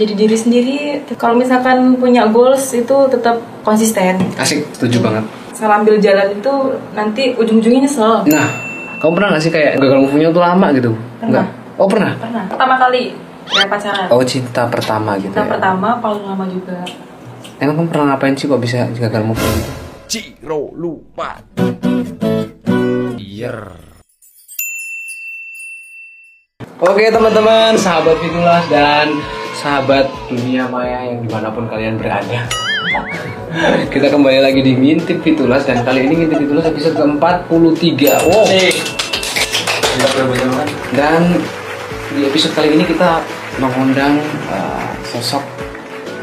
jadi diri sendiri kalau misalkan punya goals itu tetap konsisten Asik, setuju banget. salah ambil jalan itu nanti ujung-ujungnya nyesel Nah, kamu pernah gak sih kayak gagal move nya tuh lama gitu? Pernah. Nggak? Oh pernah? pernah pertama kali kayak pacaran Oh cinta pertama gitu kita ya? pertama paling lama juga Emang kamu pernah ngapain sih kok bisa gagal move gitu? Ciro lupa. Yer. Oke teman-teman, sahabat Fitulas dan sahabat dunia maya yang di mana pun kalian berada. Kita kembali lagi di Ngintip Fitulas dan kali ini Ngintip Fitulas episode ke-43. Wow. Dan di episode kali ini kita mengundang uh, sosok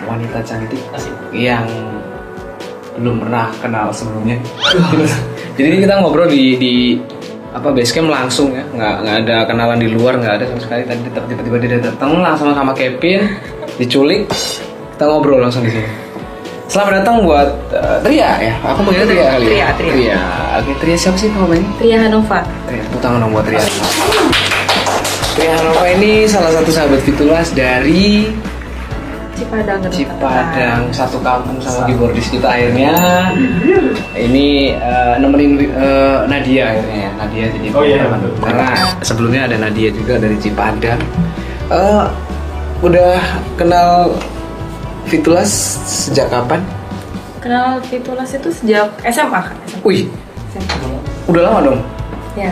wanita cantik yang belum pernah kenal sebelumnya. Jadi kita ngobrol di di apa basecamp langsung ya, nggak nggak ada kenalan di luar nggak ada sama sekali. Tadi tiba-tiba dia datang langsung sama Kevin, diculik, kita ngobrol langsung di sini. Selamat datang buat uh, Tria ya, aku panggilnya Tria kali ya. Tria, Tria. Oke, Tria siapa sih namanya? Tria Hanova Tria, tepuk tangan dong buat Tria. Tria Hanova ini salah satu sahabat Fitulas dari Cipadang Gedung Cipadang satu kampung sama keyboardis kita akhirnya. Ini eh, nemenin eh, Nadia akhirnya ya. Nadia jadi Oh iya, karena sebelumnya ada Nadia juga dari Cipadang. Eh, udah kenal Fitulas sejak kapan? kenal Fitulas itu sejak SMA kan? SMA. Wih SMA. udah lama dong? Ya.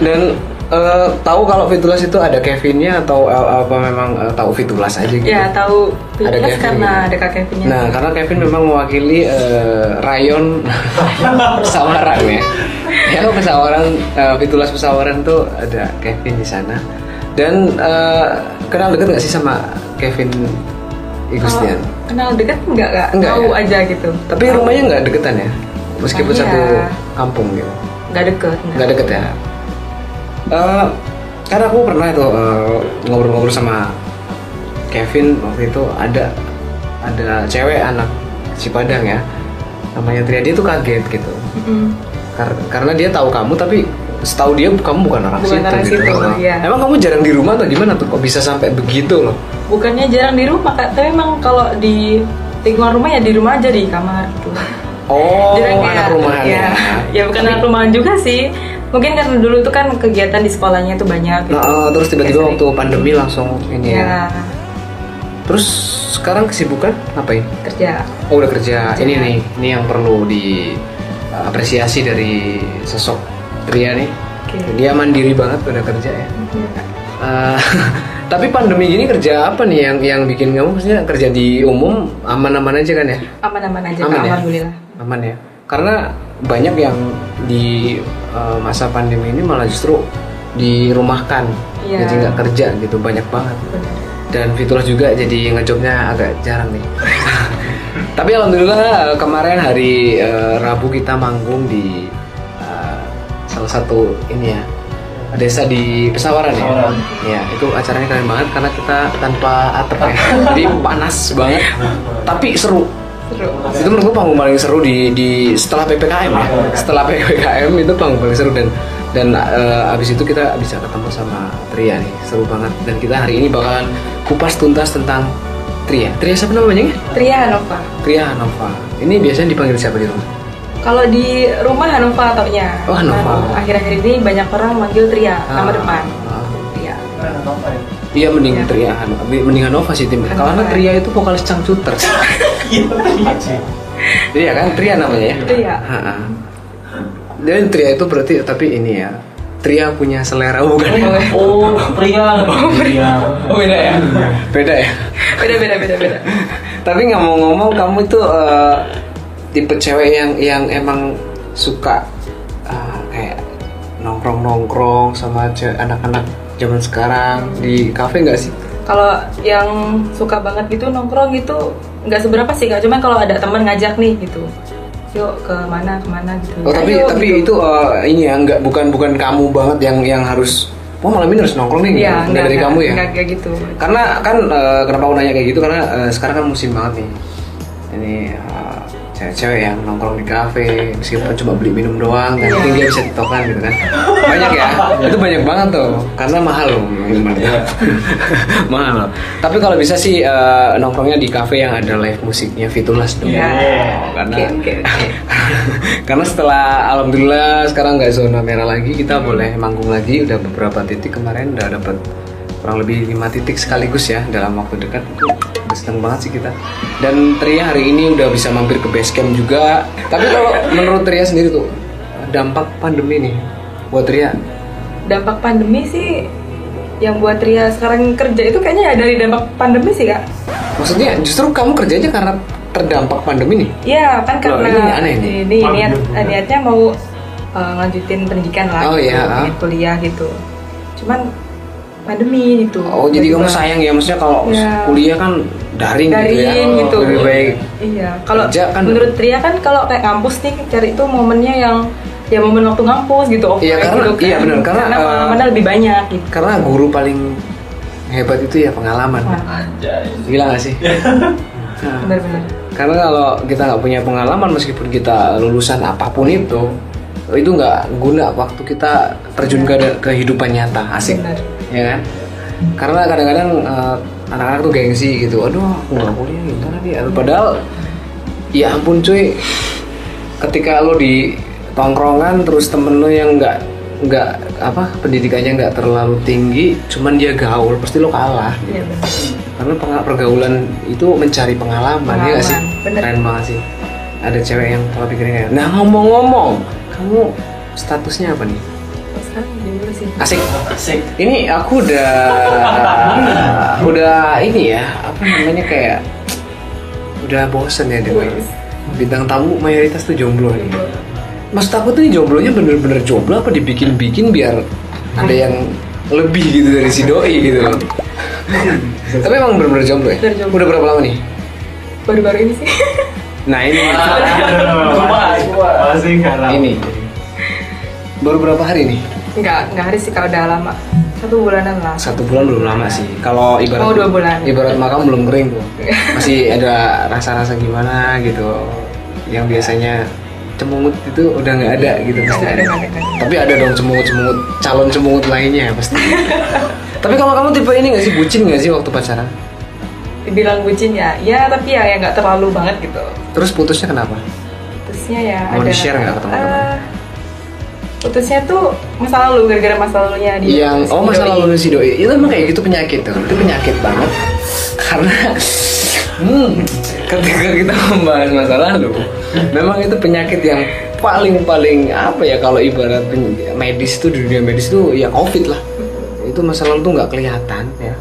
Dan eh, tahu kalau Fitulas itu ada Kevinnya atau eh, apa memang eh, tahu Fitulas aja gitu? ya tahu Ada Fitulas Kevin karena gitu. ada kak Kevinnya Nah, karena Kevin memang mewakili eh, rayon pesawaran ya. Ya, pesawaran eh, Fitulas pesawaran tuh ada Kevin di sana. Dan eh, kenal deket gak sih sama Kevin Igustian? Kalau kenal dekat enggak kak Enggak tahu ya? aja gitu Tapi rumahnya nggak deketan ya? Meskipun Rumahnya- satu kampung gitu. nggak deket Nggak deket ya? Eh, karena aku pernah itu eh, ngobrol-ngobrol sama Kevin waktu itu. Ada ada cewek anak Cipadang ya. Namanya Tria dia tuh kaget gitu. Mm-mm. Kar- karena dia tahu kamu tapi setahu dia kamu bukan orang Bukan situ orang gitu situ, iya. emang kamu jarang di rumah atau gimana tuh? Kok bisa sampai begitu loh? Bukannya jarang di rumah kak. Tapi emang kalau di lingkungan rumah ya di rumah aja di kamar gitu. Oh Jarang kayak- anak rumahan ya, ya bukan anak rumahan juga sih mungkin karena dulu tuh kan kegiatan di sekolahnya tuh banyak gitu. Nah, eh, terus tiba-tiba waktu pandemi langsung ini ya. ya Terus sekarang kesibukan ngapain? kerja Oh udah kerja. Kerja. Ini nih, ini yang perlu diapresiasi dari sosok Tria nih. Oke. Dia mandiri banget udah kerja ya. Eh, tapi pandemi gini kerja apa nih yang yang bikin kamu maksudnya kerja di umum aman-aman aja kan ya? aman-aman aja Aman ya? alhamdulillah Aman ya. Karena banyak yang di eh, masa pandemi ini malah justru dirumahkan, Iya. jadi nggak kerja gitu banyak banget. Dan Fitulas juga jadi ngejobnya agak jarang nih. Tapi alhamdulillah kemarin hari eh, Rabu kita manggung di eh, salah satu ini ya desa di Pesawaran ya. Ya itu acaranya keren banget karena kita tanpa atap ya. Jadi panas banget. Tapi seru. Itu menurutku panggung paling seru di di setelah ppkm ya. Setelah ppkm itu panggung paling seru dan dan eh, abis itu kita bisa ketemu sama Tria nih seru banget dan kita hari ini bakalan kupas tuntas tentang Tria. Tria siapa namanya? Tria Hanova Tria Hanova. Ini biasanya dipanggil siapa di rumah? kalau di rumah Hanova taunya Oh, Hanova. Akhir-akhir ini banyak orang manggil Tria nama Ah. depan Ah. Tria Iya mending Iya. Tria Hanova, mending Hanova sih tim. Hanova. Karena Tria itu vokalis Cangcuter. Iya kan Tria namanya ya. Tria. Dan Tria itu berarti tapi ini ya. Tria punya selera bukan? Oh, pria. Pria. Oh beda ya? Beda ya? beda beda beda beda Tapi ngomong-ngomong kamu itu eh, tipe cewek yang yang emang suka eh, kayak nongkrong-nongkrong sama ce- anak-anak zaman sekarang di kafe nggak sih? kalau yang suka banget gitu nongkrong gitu nggak seberapa sih kak cuman kalau ada teman ngajak nih gitu yuk ke mana ke mana gitu Oh tapi Ayo, tapi gitu. itu eh, ini ya nggak bukan bukan kamu banget yang yang harus oh malam ini harus nongkrong nih nggak enggak, dari enggak, kamu ya? enggak kayak gitu Karena kan eh, kenapa aku nanya kayak gitu karena eh, sekarang kan musim banget nih. Ini eh, cewek-cewek yang nongkrong di kafe meskipun cuma beli minum doang yang penting dia bisa tiktokan gitu kan. Banyak ya? Itu banyak banget tuh. Karena mahal loh minuman mahal. Loh tapi kalau bisa sih eh, nongkrongnya di kafe yang ada live musiknya Fitulas dong. Iya. karena Oke, oke, oke. karena setelah alhamdulillah sekarang nggak zona merah lagi kita boleh manggung lagi. Udah beberapa titik kemarin udah dapat kurang lebih lima titik sekaligus ya dalam waktu dekat udah seneng banget sih kita dan Tria hari ini udah bisa mampir ke base camp juga tapi kalau menurut Tria sendiri tuh dampak pandemi nih buat Tria Dampak pandemi sih yang buat Ria sekarang kerja itu kayaknya ya dari dampak pandemi sih kak. maksudnya justru kamu kerjanya karena terdampak pandemi nih Iya kan Loh, karena ini aneh nih. ini niat niatnya mau uh, ngelanjutin pendidikan lah, Oh, gitu, iya, ah. pengen kuliah gitu. Cuman pandemi gitu. oh jadi kamu sayang ya maksudnya kalau Iya. kuliah kan daring, gitu ya daring gitu. lebih baik Iya. Kalau kan- menurut Ria kan kalau kayak kampus nih cari itu momennya yang ya momen waktu ngampus gitu. Iya, offline karena- gitu kan. iya, benar. Karena, eh, pengalamannya lebih banyak gitu. karena guru paling hebat itu ya pengalaman Wah, Anjay. gila gak sih Nah, Benar-benar. karena kalau kita nggak punya pengalaman meskipun kita lulusan apa pun itu itu nggak guna waktu kita terjun ke kehidupan nyata asik Benar. Ya kan karena kadang-kadang eh, anak-anak tuh gengsi gitu aduh aku nggak kuliah gitu nanti padahal ya ampun cuy ketika lo di tongkrongan terus temen lo yang nggak nggak apa pendidikannya nggak terlalu tinggi cuman dia gaul pasti lo kalah gitu. Benar. karena penga- pergaulan itu mencari pengalaman, ya nggak sih Pengalaman, bener. keren banget sih ada cewek yang kalau pikirin kayak nah ngomong-ngomong kamu statusnya apa nih sih. Asik. Asik. ini aku udah udah ini ya apa namanya kayak udah bosen ya dengan bintang tamu mayoritas tuh jomblo nih. Maksud aku tuh jomblonya bener-bener jomblo apa dibikin-bikin biar ada yang lebih gitu dari si doi gitu loh. Tapi emang bener-bener jomblo ya? Jomblo. udah berapa lama nih? Baru-baru ini sih. nah ini. Masih kalah. ini. Baru berapa hari nih Enggak, enggak hari sih kalau udah lama. Satu bulanan lah. satu bulan belum lama sih kalau ibarat Oh, dua bulan. ibarat makam belum kering tuh masih ada rasa-rasa gimana gitu yang biasanya cemungut itu udah nggak ada gitu pasti Nggak ada, nggak ada, nggak tapi ada dong cemungut-cemungut calon cemungut lainnya pasti tapi kalau kamu tipe ini nggak sih bucin nggak sih waktu pacaran Dibilang bucin ya, ya tapi ya yang nggak terlalu banget gitu. terus putusnya kenapa Putusnya ya Mau ada. di-share nggak ke teman-teman? Eh, putusnya tuh masa lalu gara-gara masa lalunya dia. yang si oh masa doi. lalu si doi. Itu emang kayak gitu penyakit tuh. Itu penyakit banget. Karena hmm, ketika kita membahas masa lalu memang itu penyakit yang paling paling apa ya kalau ibarat medis tuh di dunia medis tuh ya covid lah. Itu masa lalu tuh nggak kelihatan ya.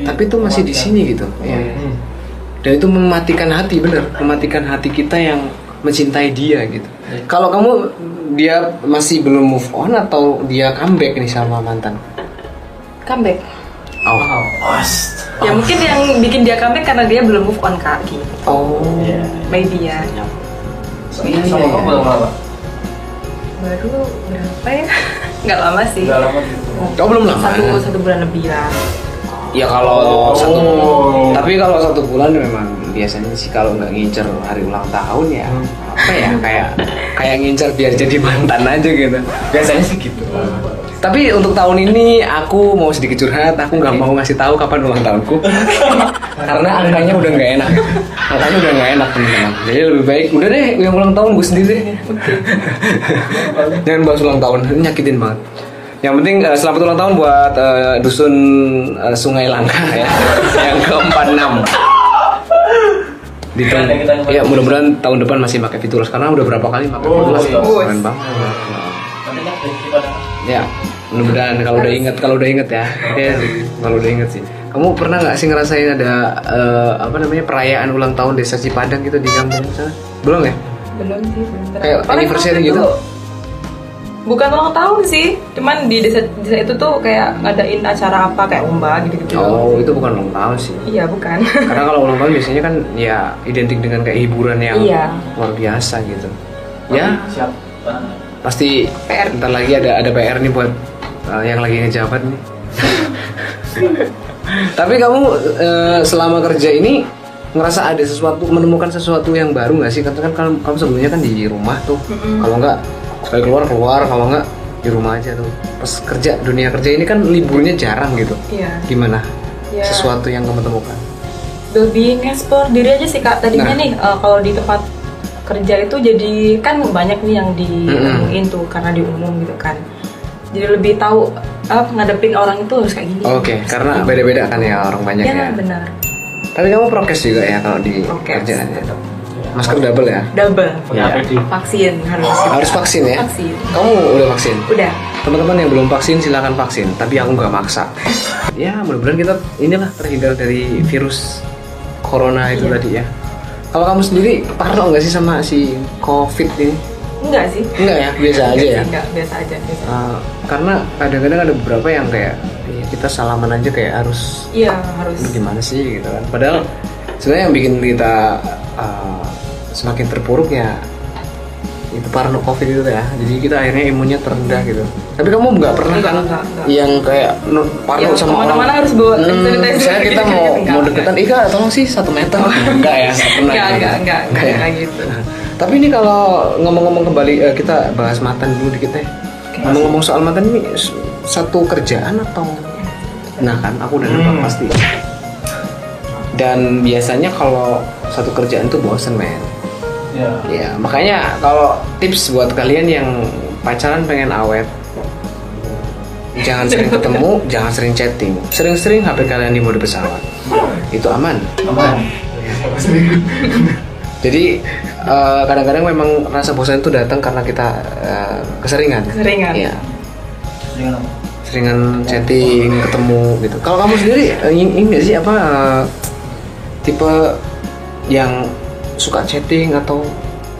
Tapi itu masih di sini gitu ya. Dan itu mematikan hati bener. Mematikan hati kita yang mencintai dia gitu kalau kamu dia masih belum move on atau dia comeback nih sama mantan Comeback. oh Os. Ya mungkin yang bikin dia comeback karena dia belum move on kak gitu. oh Iya. Maybe ya. Iya, Sama iya. kamu belum lama? Baru berapa ya? Nggak lama sih. Udah lama gitu. oh belum lama Satu satu bulan lebih lah. ya kalau Oh. satu tapi kalau satu bulan memang biasanya sih kalau nggak ngincer hari ulang tahun ya apa ya kayak kayak ngincer biar jadi mantan aja gitu. Biasanya sih gitu. Tapi untuk tahun ini aku mau sedikit curhat aku nggak mau ngasih tahu kapan ulang tahunku. Karena angkanya udah nggak enak. Angkanya udah nggak enak teman-teman. Jadi lebih baik udah deh yang ulang tahun gue sendiri. Deh jangan bahas ulang tahun nyakitin banget yang penting eh, selamat ulang tahun buat eh, dusun eh, Sungai Langka ya. Yang ke-46. Di tahun, ya mudah-mudahan tahun depan masih pakai Fitulas karena udah berapa kali pakai Oh, Fitulas iya. keren banget. Daripada ya mudah-mudahan kalau udah inget kalau udah inget ya. Oke kalau udah inget sih. Kamu pernah nggak sih ngerasain ada eh, apa namanya perayaan ulang tahun desa Cipadang gitu di kampung sana? Belum ya? Belum sih. belum. Kayak anniversary gitu? itu Bukan ulang tahun sih, cuman di desa, desa itu tuh kayak ngadain acara apa kayak lomba gitu-gitu. oh itu bukan ulang tahun sih Iya bukan. karena kalau ulang tahun biasanya kan ya identik dengan kayak hiburan yang Iya. luar biasa gitu ya siap. pasti PR. ntar lagi ada ada PR nih buat uh, yang lagi ngejabat nih tapi kamu uh, selama kerja ini ngerasa ada sesuatu menemukan sesuatu yang baru nggak sih? Karena kan kamu, kamu sebelumnya kan di rumah tuh. Kalau nggak sekali keluar keluar, kalau nggak di rumah aja tuh. Pas kerja dunia kerja ini kan liburnya jarang gitu. Iya. Gimana? Ya. Sesuatu yang kamu temukan? lebih ngeksplor diri aja sih kak tadinya Nah. nih eh, kalau di tempat kerja itu jadi kan banyak nih yang ditemuin tuh karena di umum gitu kan jadi lebih tahu eh, ngadepin orang itu harus kayak gini Oke, karena beda-beda kan ya orang banyak ya, ya. benar Tapi kamu prokes juga ya kalau di kerjaan ya. Masker double ya. double APD. vaksin harus Harus vaksin ya. vaksin Kamu udah vaksin? udah Teman-teman yang belum vaksin silakan vaksin, tapi aku nggak maksa. ya, mudah-mudahan kita inilah terhindar dari virus corona itu Iya. tadi ya. Kalau kamu sendiri parno nggak sih sama si covid ini? enggak sih Enggak ya, biasa aja ya. enggak biasa aja biasa. Uh, karena kadang-kadang ada beberapa yang kayak ya kita salaman aja kayak harus iya harus gimana sih gitu kan padahal sebenarnya yang bikin kita uh, semakin terpuruk ya itu parno covid itu ya. Jadi kita akhirnya imunnya terendah gitu. Tapi kamu nggak pernah Enggak, kan enggak, enggak. yang kayak no, parno Yang sama orang? harus bawa Hmm, saya kita gitu, mau enggak, mau deketan Ika tolong sih satu meter. Enggak ya enggak pernah enggak gitu. enggak enggak enggak ya? kayak gitu. Tapi ini kalau ngomong-ngomong kembali eh, kita bahas mantan dulu dikit deh ngomong-ngomong soal mantan ini satu kerjaan atau? Nah kan aku udah nebak Hmm. pasti. Dan biasanya kalau satu kerjaan tuh bosen men Ya. ya makanya kalau tips buat kalian yang pacaran pengen awet jangan sering ketemu jangan sering chatting sering-sering HP kalian di mode pesawat itu aman Aman. jadi eh, kadang-kadang memang rasa bosan itu datang karena kita eh, keseringan Keseringan. Iya. Apa? seringan chatting ketemu gitu kalau kamu sendiri eh, ini nggak sih apa eh, tipe yang suka chatting atau?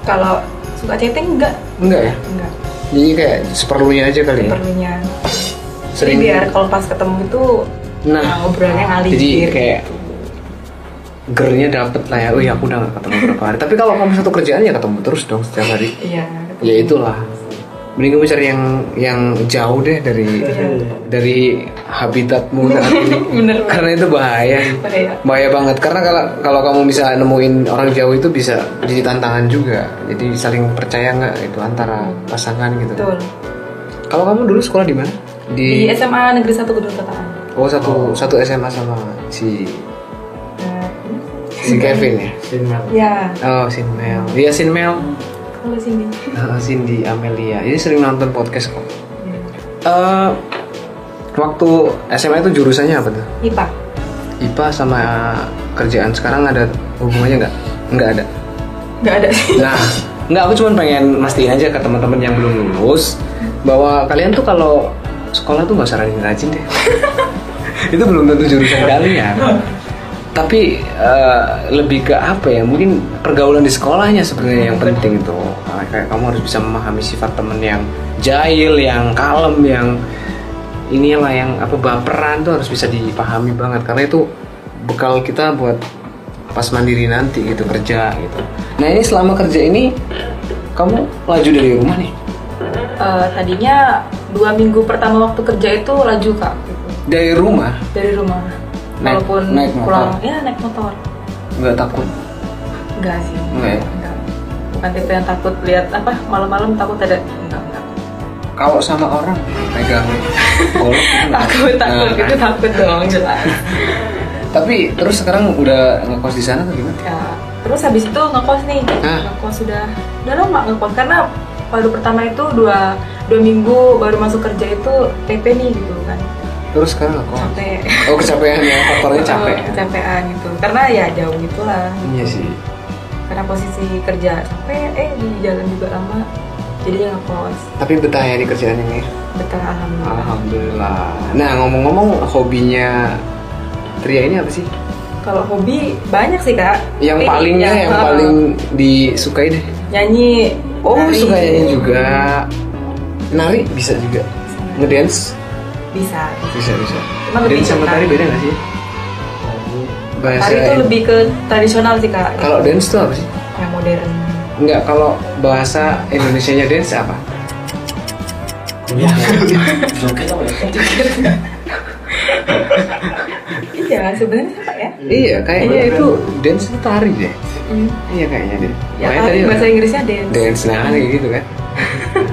Kalau suka chatting enggak. Enggak ya? Enggak. Jadi kayak seperlunya aja kali ya? Perlunya jadi Sering- biar kalau pas ketemu itu Nah, nah, ngobrolnya ngalir jadi kayak gernya dapet lah ya. Oh ya aku udah gak ketemu berapa hari. Tapi kalau kamu satu kerjaan ya ketemu terus dong setiap hari. Iya ya itulah mending kamu cari yang yang jauh deh dari dari habitatmu saat ini. Bener, bener. karena itu bahaya. Bahaya. bahaya banget. Karena kalau kalau kamu bisa nemuin orang jauh itu bisa jadi tantangan juga. Jadi saling percaya nggak itu antara pasangan gitu. Betul. Kalau kamu dulu sekolah di mana? Di di SMA Negeri 1 Gedung Tataan oh satu satu SMA sama si Nah, si Kevin ya? Sinyal. ya. Oh Sinmel. Iya Sinmel kalau sini Ah, Cindy Amelia ini sering nonton podcast kok Ya. Eh, waktu SMA itu jurusannya apa tuh? IPA IPA sama kerjaan sekarang ada hubungannya nggak? Nggak ada. nggak ada sih Nah, nggak aku cuma pengen mastiin aja ke teman-teman yang belum lulus bahwa kalian tuh kalau sekolah tuh nggak usah rajin-rajin deh. itu belum tentu jurusan kalian. Tapi eh, lebih ke apa ya? Mungkin pergaulan di sekolahnya sebenarnya yang penting itu. Nah, kayak kamu harus bisa memahami sifat temen yang jahil, yang kalem, yang inilah yang apa baperan tuh harus bisa dipahami banget karena itu bekal kita buat pas mandiri nanti gitu kerja gitu. Nah ini selama kerja ini kamu laju dari rumah nih Eh, tadinya dua minggu pertama waktu kerja itu laju kak gitu. dari rumah dari rumah Naik- walaupun naik motor? pulang. Ya naik motor. Nggak takut? Enggak sih. Enggak ya? enggak bukan tipe yang takut lihat apa malam-malam takut ada enggak enggak kalau sama orang pegang golok itu nggak takut takut Nah, itu takut dong jelas. Tapi terus sekarang udah ngekos di sana atau gimana? Ya terus habis itu ngekos nih. Hah? ngekos sudah udah lama ngekos karena baru pertama itu dua dua minggu baru masuk kerja itu PP nih gitu kan terus sekarang ngekos capek. Oh kecapean ya faktornya capek. Oh, kecapean gitu. Karena ya jauh gitulah. Iya sih. Karena posisi kerja capek eh di jalan juga lama jadinya ngekos. Tapi betah ya di kerjaan ini? Betah alhamdulillah. Alhamdulillah. Nah ngomong-ngomong hobinya Tria ini apa sih? Kalau hobi banyak sih kak. Yang Tapi palingnya yang eh, paling disukai deh. Nyanyi. Oh, nari, suka nyanyi juga. Nari bisa juga. Ngedance bisa bisa bisa. Cuma lebih Dance sama tari beda nggak sih? Bahasa tari itu lebih ke tradisional sih kak Kalau dance tuh apa sih? yang modern Enggak, kalau bahasa Indonesianya dance apa? Kuliah. Joget apa ya? iya sebenarnya apa ya Iya, kayaknya itu dance itu tari deh. Hmm. Iya kayaknya deh. ya bahasa Inggrisnya dance dance nah kayak gitu kan.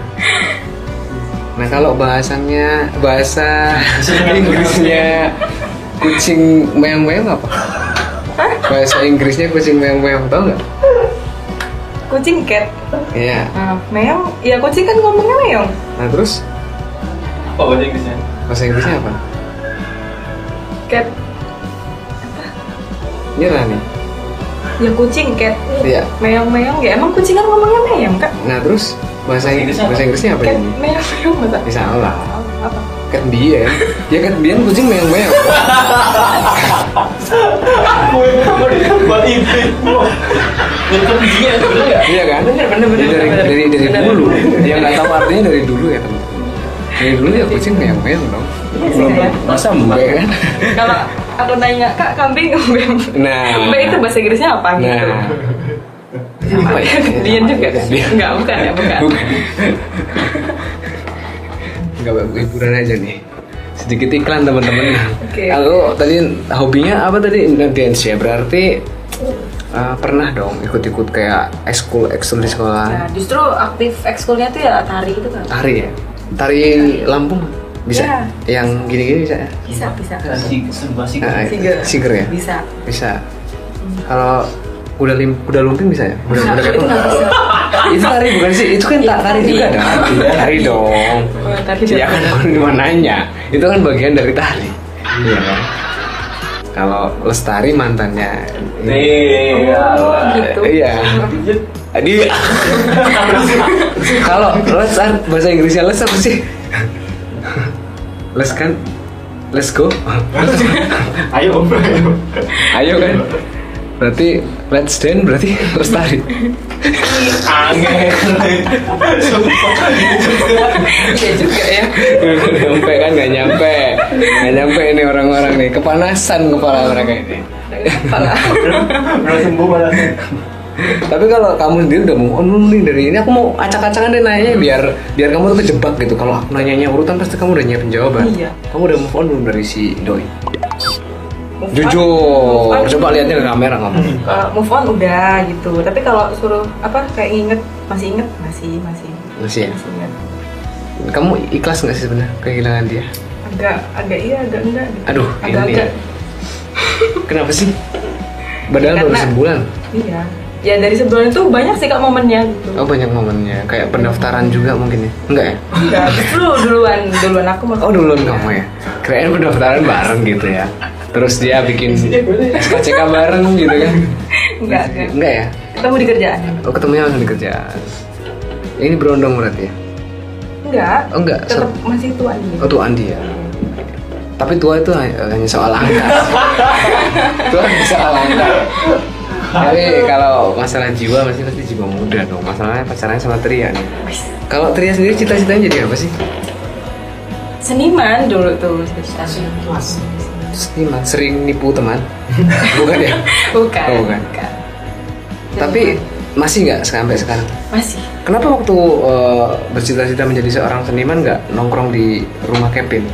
nah kalau bahasanya bahasa Inggrisnya kucing meong-meong apa? Bahasa Inggrisnya kucing meong-meong tau nggak? kucing cat Iya. nah, meong ya kucing kan ngomongnya meong Nah terus Apa bahasa Inggrisnya? bahasa Inggrisnya apa? cat Nyerah nih. ya kucing cat Iya. meong meong ya emang kucing kan ngomongnya meong kak Nah terus bahasa Inggris Inggrisnya apa? bahasa Inggrisnya apa ini? meong meong masa Ya salah. apa. Ya cat bien kucing meong-meong. Buat ini. Jadi kucingnya bener nggak? Iya kan? Bener, bener, bener, Ya, dari dari dari dulu. Dia nggak tahu artinya dari dulu ya teman. Dari dulu ya kucing meong meong dong. Iya sih, Kak. Masa mbe kan? kalau aku nanya kak kambing mbe Nah. mbe itu bahasa Inggrisnya apa gitu Nah. Apa ya? Dian juga Dian. enggak bukan ya bukan Bukan. Enggak hiburan aja nih. Sedikit iklan teman-teman. Oke. Aku tadi hobinya apa tadi dance ya berarti eh, pernah dong ikut-ikut kayak ekskul ekskul di sekolah. nah justru aktif ekskulnya tuh ya tari itu kan Tari ya? Tari Lampung bisa? Iya. Yang gini-gini bisa ya? bisa bisa sih. Ah, Siger. Siger ya? bisa Bisa. Kalau kuda lim kuda lumping bisa ya? Kuda, kuda itu nggak bisa itu tari bukan sih? Itu kan tak tari Tari. juga dong. Tari dong. Oh, tari Ya kan cuma nanya. Itu kan bagian dari tari. Iya kan? Kalau lestari mantannya. Iya. Oh, gitu. Iya. Dia. Kalau les bahasa Inggrisnya les apa sih? Les kan? Let's go. Ayo, ayo. Ayo kan? Berarti let's dance berarti lestari. Angin. iya juga ya nyampe kan nggak nyampe nggak nyampe ini orang-orang nih kepanasan kepala mereka ini Apalah. Udah sembuh malah. tapi kalau kamu sendiri udah move on belum nih dari ini aku mau acak-acakan deh nanya biar biar kamu tuh kejebak gitu kalau aku nanyanya urutan pasti kamu udah nyiapin jawaban Iya. kamu udah move on belum dari si doi jujur. On- coba lihatnya ke kamera kamu Kalau move on udah gitu. Tapi kalau suruh apa kayak inget masih inget? Masih masih. Masih ya? Masih inget. Kamu ikhlas nggak sih sebenarnya kehilangan dia? Agak agak iya agak enggak gitu. aduh agak ini agak kenapa sih? Padahal baru Karena- sebulan. iya. Ya dari sebulan itu banyak sih kak momennya gitu. Oh banyak momennya. Kayak pendaftaran juga mungkin ya? Enggak ya? Enggak justru duluan duluan aku mau Oh duluan kamu ya? Kirain pendaftaran bareng gitu ya Terus dia bikin SKCK bareng gitu kan? enggak enggak Enggak ya? ketemu di kerjaan Oh ketemunya langsung di kerjaan Ini berondong berarti ya? enggak Oh enggak, tetap masih tua gitu Oh tua Andi ya? Tapi tua itu hanya hanya soal angka Tua hanya soal angka Tapi kalau masalah jiwa masih pasti jiwa muda dong Masalahnya pacarannya sama Tria nih Kalau Tria sendiri cita-citanya jadi apa sih? seniman dulu tuh cita-citanya. Seniman, sering nipu teman Bukan ya? bukan Oh, bukan. Tapi masih nggak sampai sekarang? masih Kenapa waktu eh, bercita-cita menjadi seorang seniman nggak nongkrong di rumah Kevin?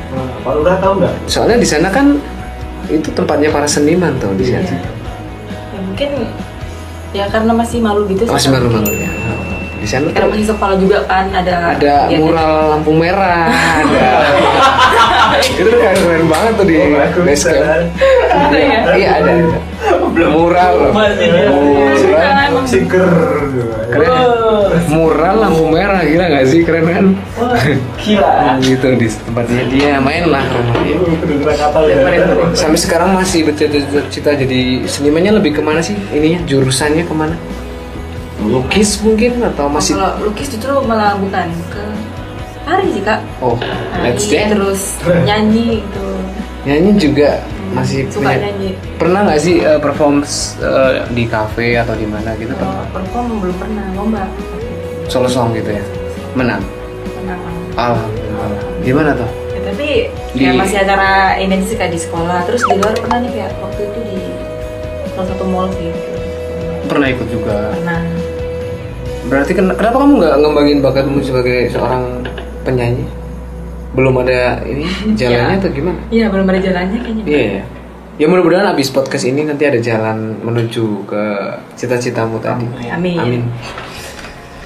Pak Lurah tahu nggak? Soalnya di sana kan itu tempatnya para seniman tuh di sana. Iya. ya mungkin ya karena masih malu gitu Masih sih. malu-malu ya. Di sana karena tuh masih sekolah juga kan ada ada kegiatan. mural lampu merah, ada itu tuh keren, keren banget tuh di base camp. Ada ya? Iya ada. Mural loh. Masih Iya, Mural. Siker. Keren. Mural lampu merah gila nggak sih keren kan? Gila. gitu di tempatnya dia main lah ya. Sampai sekarang masih bercita-cita jadi senimannya lebih ke mana sih ininya jurusannya ke mana? Lukis mungkin atau masih kalau lukis justru malah bukan ke tari sih kak. Oh let's dance. terus nyanyi gitu. Nyanyi juga masih suka punya- nyanyi. Pernah nggak sih uh, perform uh, di cafe atau di mana gitu pernah perform belum pernah lomba. Solo song gitu ya? Menang? Menang. Alhamdulillah. Gimana tuh? Ya, tapi Di- ya masih acara ini sih kak di sekolah. Terus di luar pernah nih kayak waktu itu di salah satu mall sih. Gitu. pernah ikut juga. Pernah. Berarti ken- kenapa kamu nggak ngembangin bakatmu sebagai seorang penyanyi belum ada ini jalannya Ya. atau gimana iya belum ada jalannya kayaknya Iya, ya. Ya mudah-mudahan abis podcast ini nanti ada jalan menuju ke cita-citamu tadi. Amin. Amin.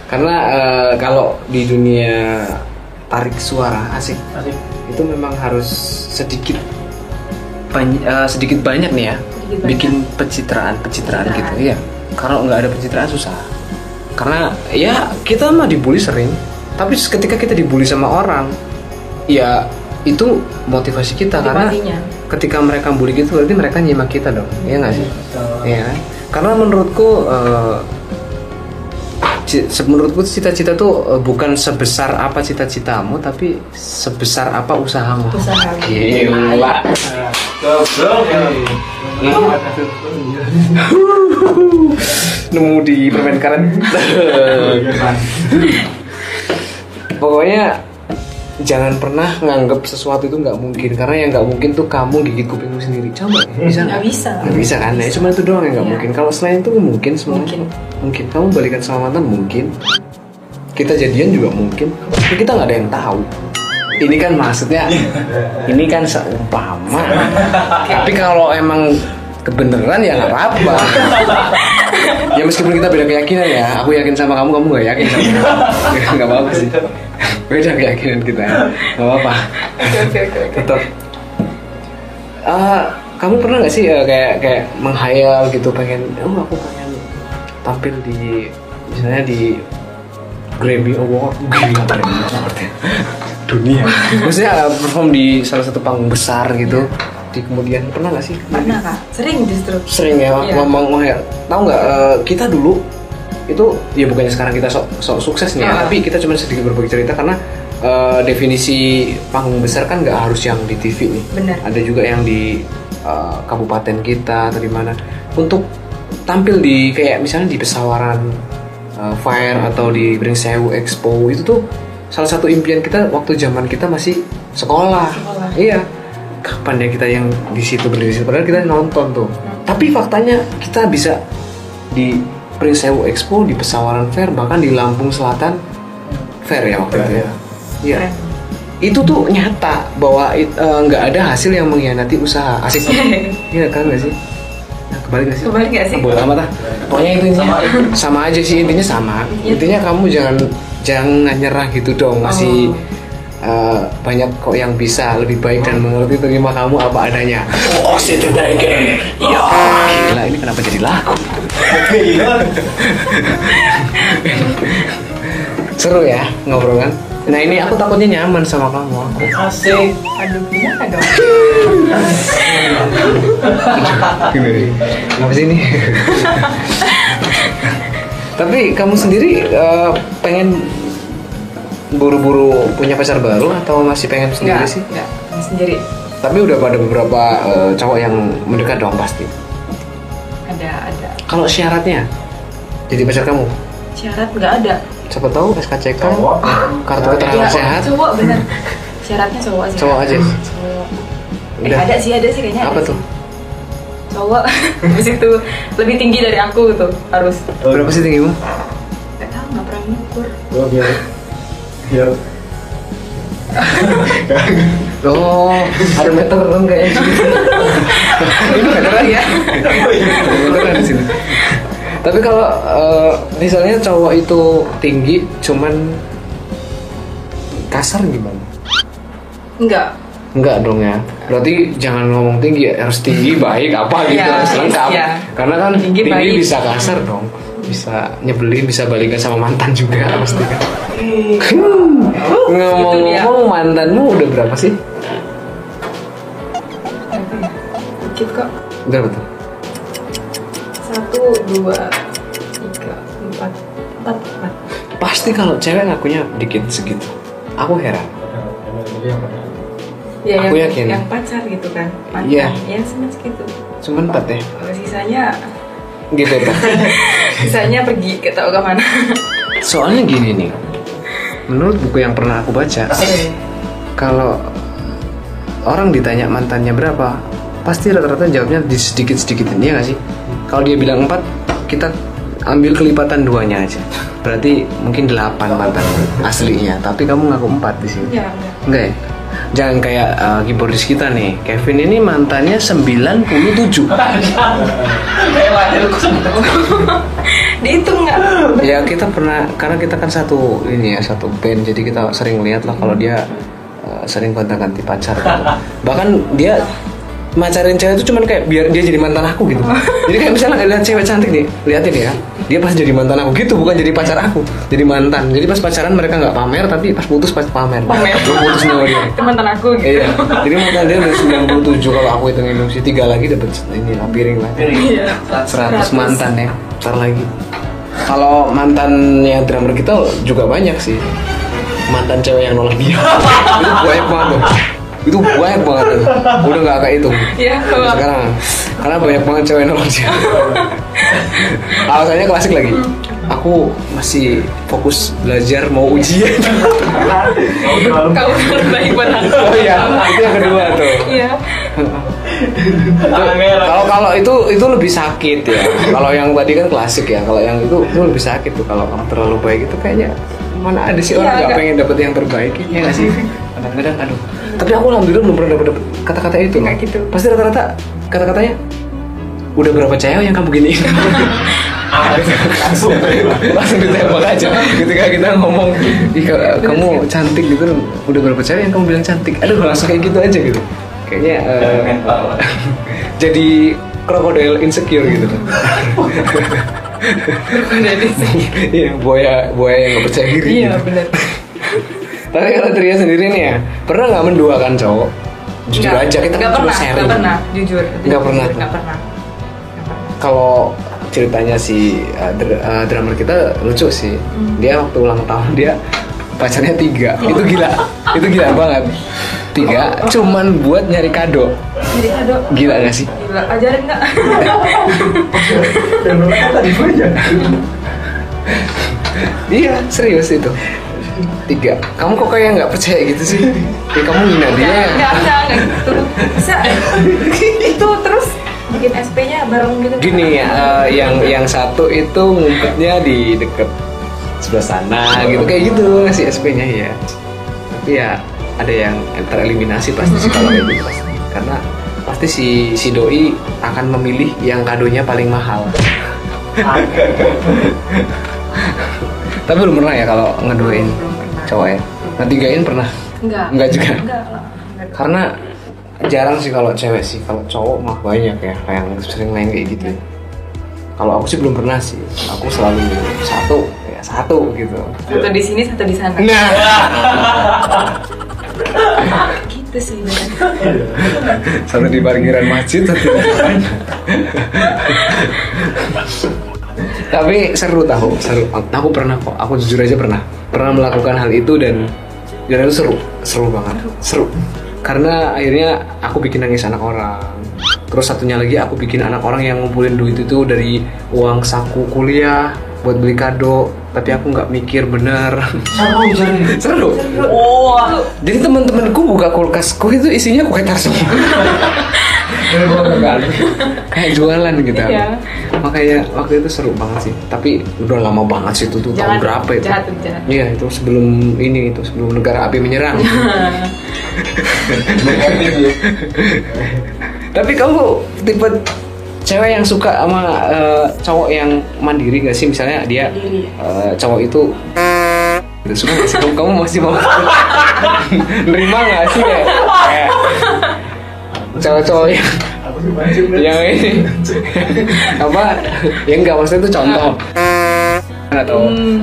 Karena eh, kalau di dunia tarik suara asik Asik. itu memang harus sedikit banyak sedikit banyak nih ya Sedikit banyak. bikin pencitraan pencitraan Pencitraan. gitu ya kalau nggak ada pencitraan susah karena ya kita mah dibully sering tapi ketika kita dibully sama orang ya itu motivasi kita karena ketika mereka bully gitu berarti mereka nyimak kita dong iya nggak sih Iya kan? karena menurutku eh, se- menurutku cita-cita tuh eh, bukan sebesar apa cita-citamu tapi sebesar apa usahamu Usaha. gila Goblok. nemu di permen karet pokoknya jangan pernah nganggap sesuatu itu nggak mungkin karena yang nggak mungkin tuh kamu gigit kupingmu sendiri. Coba bisa Nggak bisa. nggak? Bisa kan? Ya cuma itu doang yang nggak Iya. mungkin. Kalau selain itu mungkin semua Mungkin. mungkin. Kamu balikan sama mantan mungkin. Kita jadian juga mungkin. Tapi kita nggak ada yang tahu. Ini kan maksudnya ini kan seumpama. Tapi kalau emang kebenaran ya nggak apa-apa ya meskipun kita beda keyakinan ya aku yakin sama kamu kamu nggak yakin sama aku. Ya, nggak apa-apa sih. Beda keyakinan kita nggak apa-apa. Tetap. Eh, kamu pernah nggak sih eh, kayak kayak menghayal gitu pengen oh aku pengen tampil di misalnya di Grammy Award. Gila Grammy Award ya. dunia. Maksudnya eh, perform di salah satu panggung besar gitu di kemudian pernah nggak sih Pernah kak? Sering justru. sering ya Iya. ngomong menghayal tahu nggak eh, kita dulu itu ya bukannya sekarang kita sok sok sukses nih ya Ah. tapi kita cuma sedikit berbagi cerita karena eh, definisi panggung besar kan nggak harus yang di TV nih Benar. ada juga yang di eh, kabupaten kita atau di mana untuk tampil di kayak misalnya di pesawaran eh, Fire atau di Bringsewu Expo itu tuh salah satu impian kita waktu zaman kita masih sekolah. Sekolah. Iya. Kapan ya kita yang di situ berdiri di situ? Padahal kita nonton tuh. Tapi faktanya kita bisa di Prinsewu Expo, di Pesawaran Fair, bahkan di Lampung Selatan Fair ya waktu itu ya. Iya. Keren. Itu tuh nyata bahwa eh, nggak ada hasil yang mengkhianati usaha. Asik. Iya kan nggak sih? Nah, kebalik nggak sih? Kebalik nggak sih? Boleh amat ah. Pokoknya intinya sama, aja sih intinya sama. Iya. Intinya kamu jangan jangan nyerah gitu dong. Masih eh, banyak kok yang bisa lebih baik dan mengerti terima kamu apa adanya. Oh, situ lagi. Ya, gila ini kenapa jadi lagu? Seru ya ngobrol kan? Nah ini aku takutnya nyaman sama kamu. Aku. Asik. Aduh gimana dong? Gini, apa sih ini? Tapi kamu sendiri eh, pengen buru-buru punya pacar baru atau masih pengen sendiri Enggak sih? Enggak. Sendiri. Tapi udah pada beberapa eh, cowok yang mendekat dong pasti. Ada ada. Kalau syaratnya jadi pacar kamu, Syarat nggak ada. siapa tahu SKCK, Cowok. kartu keterangan Ya, sehat, Cowok bener. Syaratnya cowok aja. cowok aja. Cowok. Eh, Udah. ada sih ada sih kayaknya. Apa ada tuh? sih. Cowok habis itu lebih tinggi dari aku gitu harus. Berapa sih tinggimu? Gak tahu nggak pernah ngukur. Gua biar biar Oh, ada meteran kayaknya. Ini meteran ya? Ada meteran di sini. Tapi kalau eh, misalnya cowok itu tinggi, cuman kasar gimana? Enggak. Enggak dong ya. Berarti jangan ngomong tinggi, harus tinggi baik apa gitu Iya, harus lengkap. iya. Karena kan Tinggi, tinggi, baik. bisa kasar dong. Bisa nyebelin, bisa balikan sama mantan juga pasti kan. Ngomong-ngomong mantanmu udah berapa sih? Dikit kok. Udah betul. Satu, dua, tiga, empat, empat, empat. Pasti kalau cewek ngakunya dikit segitu. Aku heran. Ya, Aku yang, yakin. yang pacar gitu kan. Iya. Ya cuma segitu. Cuman empat ya. Kalau sisanya, Gitu tuh. sisanya pergi ke tahu ke mana. Soalnya gini nih. Menurut buku yang pernah aku baca, kalau orang ditanya mantannya berapa, pasti rata-rata jawabnya di sedikit-sedikitin ya nggak sih? Kalau dia bilang empat, kita ambil kelipatan duanya aja. Berarti mungkin delapan mantan aslinya, tapi kamu ngaku empat di sini. ya enggak. Enggak ya? Jangan kayak uh, keyboardis kita nih Kevin ini mantannya 97 Dihitung nggak? ya kita pernah karena kita kan satu ini ya satu band jadi kita sering lihat lah kalau dia uh, sering gonta-ganti pacar gitu. bahkan dia macarin cewek itu cuman kayak biar dia jadi mantan aku gitu jadi kayak misalnya lihat cewek cantik nih liatin ya dia pas jadi mantan aku gitu bukan jadi pacar aku jadi mantan jadi pas pacaran mereka nggak pamer tapi pas putus pas pamer Pamer. Gua putus sama dia Itu mantan aku gitu. Iya, jadi mantan dia udah 97 kalau aku hitung hitung sih tiga lagi dapat ini lah piring lah. Iya. 100 mantan ya, ntar lagi. Kalau mantan yang drummer kita juga banyak sih. Mantan cewek yang nolak dia. itu banyak banget. Itu banyak banget. Udah nggak kehitung. Iya, Sampai kalau sekarang. Karena banyak banget cewek nolak dia. Alasannya klasik lagi. Aku masih fokus belajar mau ujian. kamu terbaik buat aku. oh iya, itu yang kedua tuh. Iya. Kalau kalau itu itu lebih sakit ya. Kalau yang tadi kan klasik ya. Kalau yang itu itu lebih sakit tuh. Kalau kamu terlalu baik itu kayaknya mana ada sih Iya, orang nggak pengen dapet yang terbaik ya nggak sih? Kadang-kadang aduh. Tapi aku alhamdulillah belum pernah dapet, dapet kata-kata itu. Nggak gitu. Pasti rata-rata kata-katanya udah berapa cewek yang kamu giniin? Langsung langsung ditembak aja ketika kita ngomong "Ih, ka- kamu cantik gitu udah berapa cewek yang kamu bilang cantik aduh langsung kayak gitu aja gitu kayaknya eh, jadi krokodil insecure gitu iya buaya buaya yang gak percaya diri Iya gitu. benar. Tapi kalau Tria sendiri nih ya pernah nggak menduakan cowok? Jujur Nggak- aja kita nggak kan cuma pernah, sharing nggak pernah, jujur. Nggak pernah. Nggak pernah. Kalau ceritanya si uh, dr- uh, drummer kita lucu sih. Dia waktu ulang tahun dia pacarnya tiga. Itu gila. Itu gila banget. Tiga cuman buat nyari kado. Jadi kado. gila gak sih? Gila, ajarin nggak? Dan tadi banyak. iya serius itu tiga. Kamu kok kayak nggak percaya gitu sih? Ya kamu ngina dia. Nggak, nggak, nggak gitu. Bisa itu terus bikin SP-nya bareng gitu. gini ya uh, yang yang satu itu ngumpetnya di deket sebelah sana gitu kayak gitu ngasih SP-nya ya. Tapi ya ada yang tereliminasi pasti sih kalau kayak gitu pasti karena pasti si si doi akan memilih yang kadonya paling mahal. Tapi belum pernah ya kalau ngedoain cowok ya ngetigain pernah Enggak. Enggak juga? Enggak lah. Karena jarang sih kalau cewek sih kalau cowok mah banyak ya yang sering main kayak gitu kalau aku sih belum pernah sih aku selalu satu ya satu gitu Satu di sini, satu di sana. nah Gitu sih. satu di parkiran masjid satu di tapi seru tahu seru. Aku pernah kok. Aku jujur aja pernah. Pernah melakukan hal itu dan dan itu seru. Seru banget. Seru. Karena akhirnya aku bikin nangis anak orang. Terus satunya lagi aku bikin anak orang yang ngumpulin duit itu dari uang saku kuliah buat beli kado. Tapi aku nggak mikir bener. Seru. Wah. jadi teman-temanku buka kulkasku itu isinya kue tar semua. kayak jualan gitu. Iya. Makanya waktu itu seru banget sih. Tapi udah lama banget sih itu tuh tahun Jangan berapa itu? jahat jahat. Iya itu sebelum ini itu sebelum negara api menyerang. Tapi kamu tipe cewek yang suka sama eh, cowok yang mandiri gak sih? Misalnya dia eh, cowok itu suka gak sih? Kamu, kamu masih mau nerima gak sih kayak cowok-cowok yang yang ini apa? Ya enggak maksudnya itu contoh. Atau Hmm,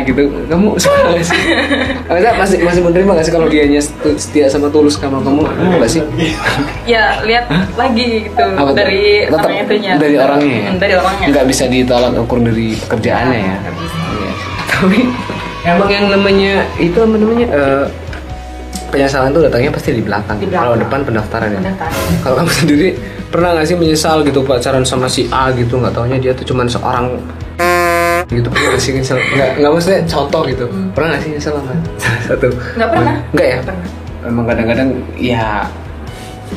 gitu. Kamu gak sih? Maksudnya masih masih menerima gak sih kalau dia setia sama tulus sama kamu? Mau gak sih? Ya lihat lagi gitu Apa dari Tetap orang itunya. dari orangnya ya? Hmm, Dari orangnya. nggak bisa ditolak ukur dari pekerjaannya ya. Iya. tapi emang yang namanya itu apa namanya eh, penyesalan itu datangnya pasti di belakang, Di belakang. kalau depan pendaftaran ya Pendaftaran. kalau kamu sendiri pernah nggak sih menyesal gitu pacaran sama si A gitu nggak taunya dia tuh cuman seorang gitu pernah nggak sih nyesel nggak nggak maksudnya contoh gitu pernah nggak sih nyesel sama salah satu Hmm. Nggak pernah. nggak ya pernah. memang kadang-kadang ya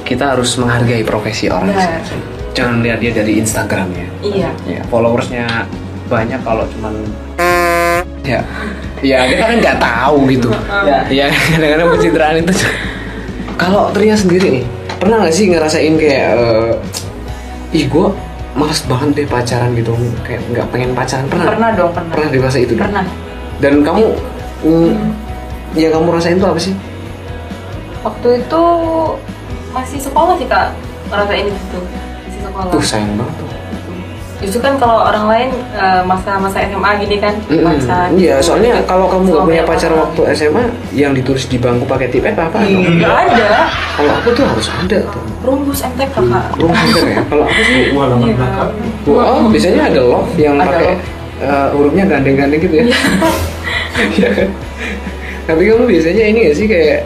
kita harus menghargai profesi orang Benar. sih. jangan lihat dia dari Instagramnya Iya. ya followersnya banyak kalau cuman ya ya kita kan nggak tahu gitu. Ya. ya kadang-kadang pencitraan itu kalau Tria sendiri nih pernah nggak sih ngerasain kayak eh, ih gue males banget deh pacaran gitu. Kayak nggak pengen pacaran. Pernah? Pernah dong pernah. Pernah di masa itu? Dong? pernah. Dan kamu mm, yang kamu rasain tuh apa sih? Waktu itu masih sekolah sih kak. Ngerasain itu. Masih sekolah. Tuh sayang banget tuh justru kan kalau orang lain eh, masa-masa SMA gini kan Mm-mm. pacar Iya, soalnya kalau kamu nggak Sama punya pacar orang. waktu SMA, yang ditulis di bangku pakai tipet apa? Ih, nggak ada Kalau aku tuh harus ada tuh. rumus MTK kak Belum ada ya. Kalau aku sih, Halaman Iya. belakang. oh biasanya ada love yang pakai eh, hurufnya gandeng-gandeng gitu ya. Iya kan? Tapi kamu biasanya ini gak sih kayak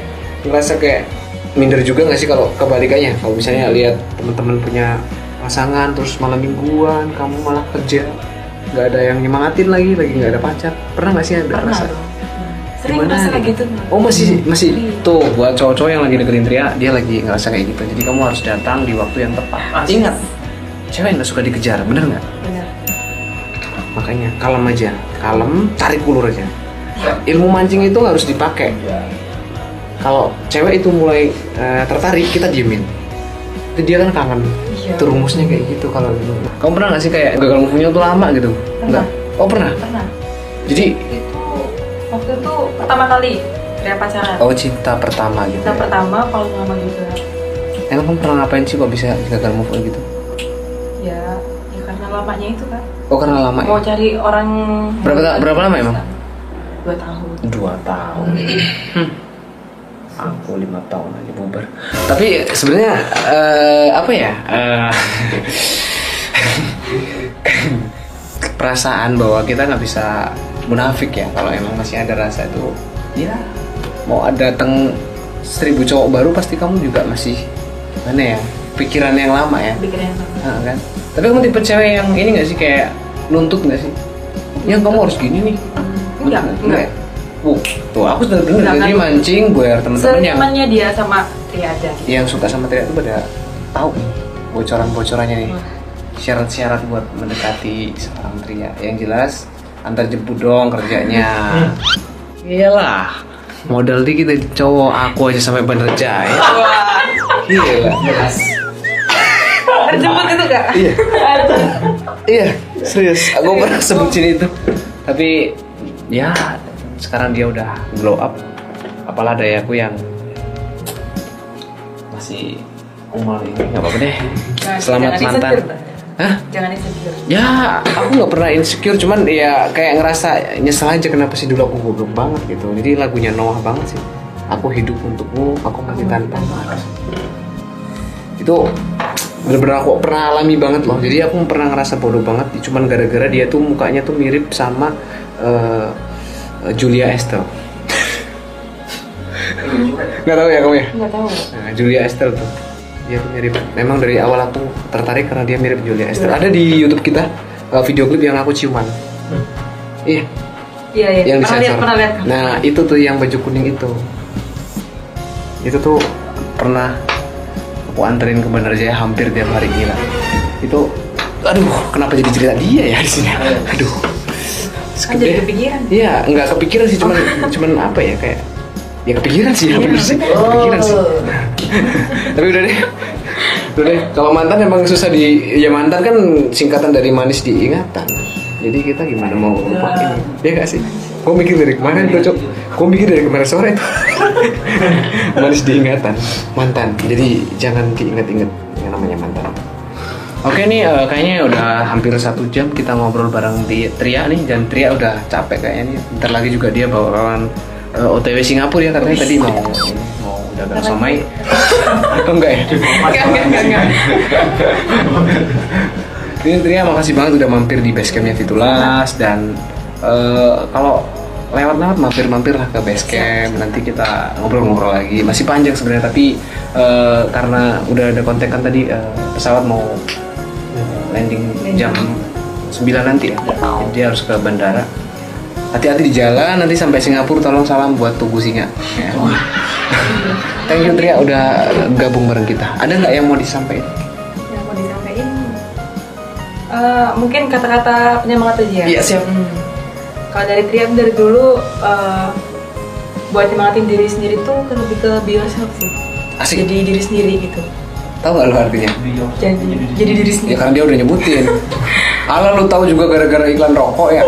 ngerasa kayak minder juga gak sih kalau kebalikannya? Kalau misalnya lihat teman-teman punya pasangan terus malam mingguan, kamu malah kerja, nggak ada yang nyemangatin lagi, lagi nggak ada pacar. Pernah gak sih ada pernah rasa? dong sering Gimana merasa kayak nih? gitu Oh masih masih Iya. tuh buat cowok-cowok yang lagi deketin Tria dia lagi ngerasa kayak gitu. Jadi kamu harus datang di waktu yang tepat. Ingat, cewek nggak suka dikejar, bener nggak? benar Makanya kalem aja, kalem, tarik ulur aja. Ilmu mancing itu harus dipakai. Kalau cewek itu mulai eh, tertarik, kita diemin. Itu dia kan kangen. Iya. Itu rumusnya kayak gitu kalau gitu. Kamu pernah nggak sih kayak gagal move-nya tuh lama gitu? Pernah. Oh pernah. pernah Jadi itu waktu itu pertama kali dia pacaran oh cinta pertama gitu. kita ya? pertama kalau lama juga Emang kamu pernah ngapain sih kok bisa gagal move on gitu? ya ya karena lamanya itu kan Oh karena lama ya? mau cari orang Berapa berapa lama emang? dua tahun Dua tahun. Hmm. Aku lima tahun aja bubar. Tapi sebenarnya eh, apa ya? Eh, perasaan bahwa kita nggak bisa munafik ya kalau emang masih ada rasa itu ya mau datang seribu cowok baru pasti kamu juga masih mana ya pikiran yang lama ya pikiran yang sama Nah, kan? Tapi kamu tipe cewek yang ini gak sih kayak nuntut gak sih? Ya kamu harus gini nih. enggak enggak ya? Uh, tuh aku sudah jadi kan? mancing biar teman-teman yang senyamannya dia sama aja yang suka sama Tria itu pada tahu nih bocoran-bocorannya nih. Syarat-syarat buat mendekati seorang Tria. Yang jelas antar jemput dong kerjanya. Iyalah. Modal dikit aja cowok aku aja sampai Bandar Jaya. Gila. terjemput itu kak Iya. Iya, serius. Aku pernah sebutin itu. Tapi ya sekarang dia udah glow up. Apalah dayaku yang masih umal ini nggak apa-apa deh. Nah, Selamat jangan mantan. Hah? jangan insecure Ya, aku nggak pernah insecure, cuman ya kayak ngerasa nyesel aja kenapa sih dulu aku goblok banget gitu. Jadi lagunya Noah banget sih. Aku hidup untukmu, aku mati tanpamu. Itu bener-bener aku pernah alami banget loh. Jadi aku pernah ngerasa bodoh banget, cuman gara-gara dia tuh mukanya tuh mirip sama eh, Julia Estelle. Nggak tahu ya kamu ya? nggak tahu Nah, Julia Estelle tuh dia tuh mirip. Memang dari awal aku tertarik karena dia mirip Julia Estelle. Ada di YouTube kita uh, video klip yang aku ciuman. Iya, iya iya yang pernah lihat disensor. pernah lihat Nah, itu tuh yang baju kuning itu. Itu tuh pernah aku anterin ke Bandar Jaya hampir tiap hari gila. Itu aduh, kenapa jadi cerita dia ya di sini? Aduh. Kan jadi kepikiran Iya, nggak kepikiran sih, cuman cuman apa ya kayak ya kepikiran sih, bener sih, kepikiran sih. Tapi udah deh, udah deh. Kalau mantan emang susah di, ya mantan kan singkatan dari manis diingatan. Jadi kita gimana mau lupain? Ya gak sih? Gue mikir dari kemarin tuh, Cok. Gue mikir dari kemarin sore tuh. manis diingatan, mantan. Jadi jangan diingat-ingat yang namanya mantan. Oke nih, eh, kayaknya udah hampir satu jam kita ngobrol bareng di Tria nih dan Tria udah capek kayaknya nih. Bentar lagi juga dia bakalan eh, OTW Singapura ya katanya tadi mau mau dagang somai. oh, enggak ya? enggak enggak enggak enggak Ini Tria makasih banget udah mampir di basecampnya Fitulas dan eh, kalau lewat-lewat mampir-mampir lah ke basecamp nanti kita ngobrol-ngobrol lagi masih panjang sebenarnya tapi eh, karena udah ada kontak kan tadi eh, pesawat mau eh, landing jam 9 nanti ya. Jadi dia harus ke bandara. Hati-hati di jalan nanti sampai Singapura tolong salam buat Tugu Singa. Ya. thank you Tria udah gabung bareng kita. Ada nggak yang mau disampaikan? Yang mau disampaikan? Eh, mungkin kata-kata penyemangat aja ya? Iya, siap. Hmm. kalau dari Trian dari dulu eh, buat nyemangatin diri sendiri tuh ke- lebih ke be yourself sih. Asik. jadi diri sendiri gitu Tahu gak lu artinya? jadi jadi diri Ya sendiri karena dia udah nyebutin. Ala lu tahu juga gara-gara iklan rokok ya?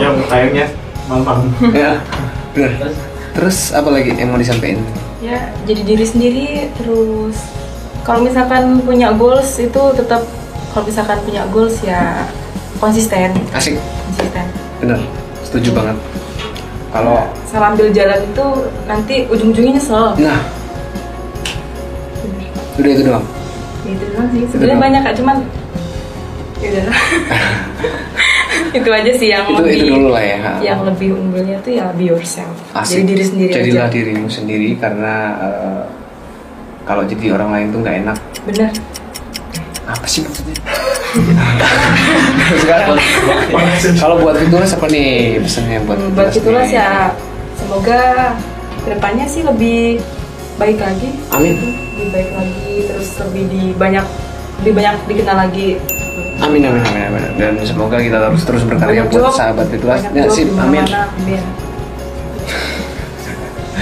Yang kayaknya malam ya. Bener. Terus apa lagi yang mau disampaikan? ya jadi diri sendiri terus kalau misalkan punya goals itu tetap kalau misalkan punya goals ya konsisten Asik. konsisten Bener. Setuju banget. Kalau salah ambil jalan itu nanti ujung-ujungnya nyesel nah udah itu doang. Itu doang sih sebenarnya banyak kak cuman ya udah itu aja sih yang Itu lebih itu dulu lah ya. yang lebih unggulnya tuh ya be yourself Asik. jadi diri sendiri Jadilah aja dirimu sendiri karena eh, kalau jadi orang lain tuh nggak enak. bener Apa sih maksudnya? Sekarang kalau buat Fitulas apa nih pesannya buat Hmm, buat nih? ya semoga ke depannya sih lebih baik lagi. Amin. lebih baik lagi terus lebih di banyak lebih banyak dikenal lagi. Amin amin amin amin. Dan semoga kita terus terus berkarya Banyak buat job, sahabat banyak Ya sip, amin. amin.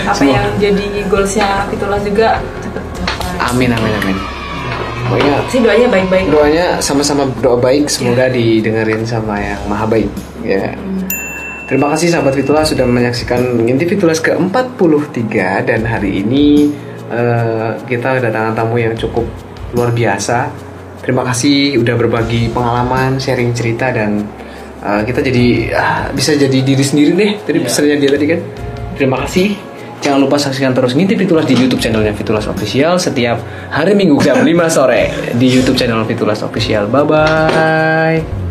Apa Semoga- yang jadi goalsnya Fitulas juga cepet capai Amin amin amin. Pokoknya sih doanya baik-baik. doanya sama-sama doa baik. Semoga didengerin sama yang maha baik ya. Terima kasih sahabat Fitula sudah menyaksikan ngintip Fitulas ke-43 dan hari ini eh, kita kedatangan tamu yang cukup luar biasa. Terima kasih udah berbagi pengalaman, sharing cerita dan eh, kita jadi ah, bisa jadi diri sendiri deh. Tadi pesannya dia tadi kan. Terima kasih. Jangan lupa saksikan terus ngintip Fitulas di YouTube channelnya Fitulas Official setiap hari Minggu jam 5 sore di YouTube channel Fitulas Official. Bye bye.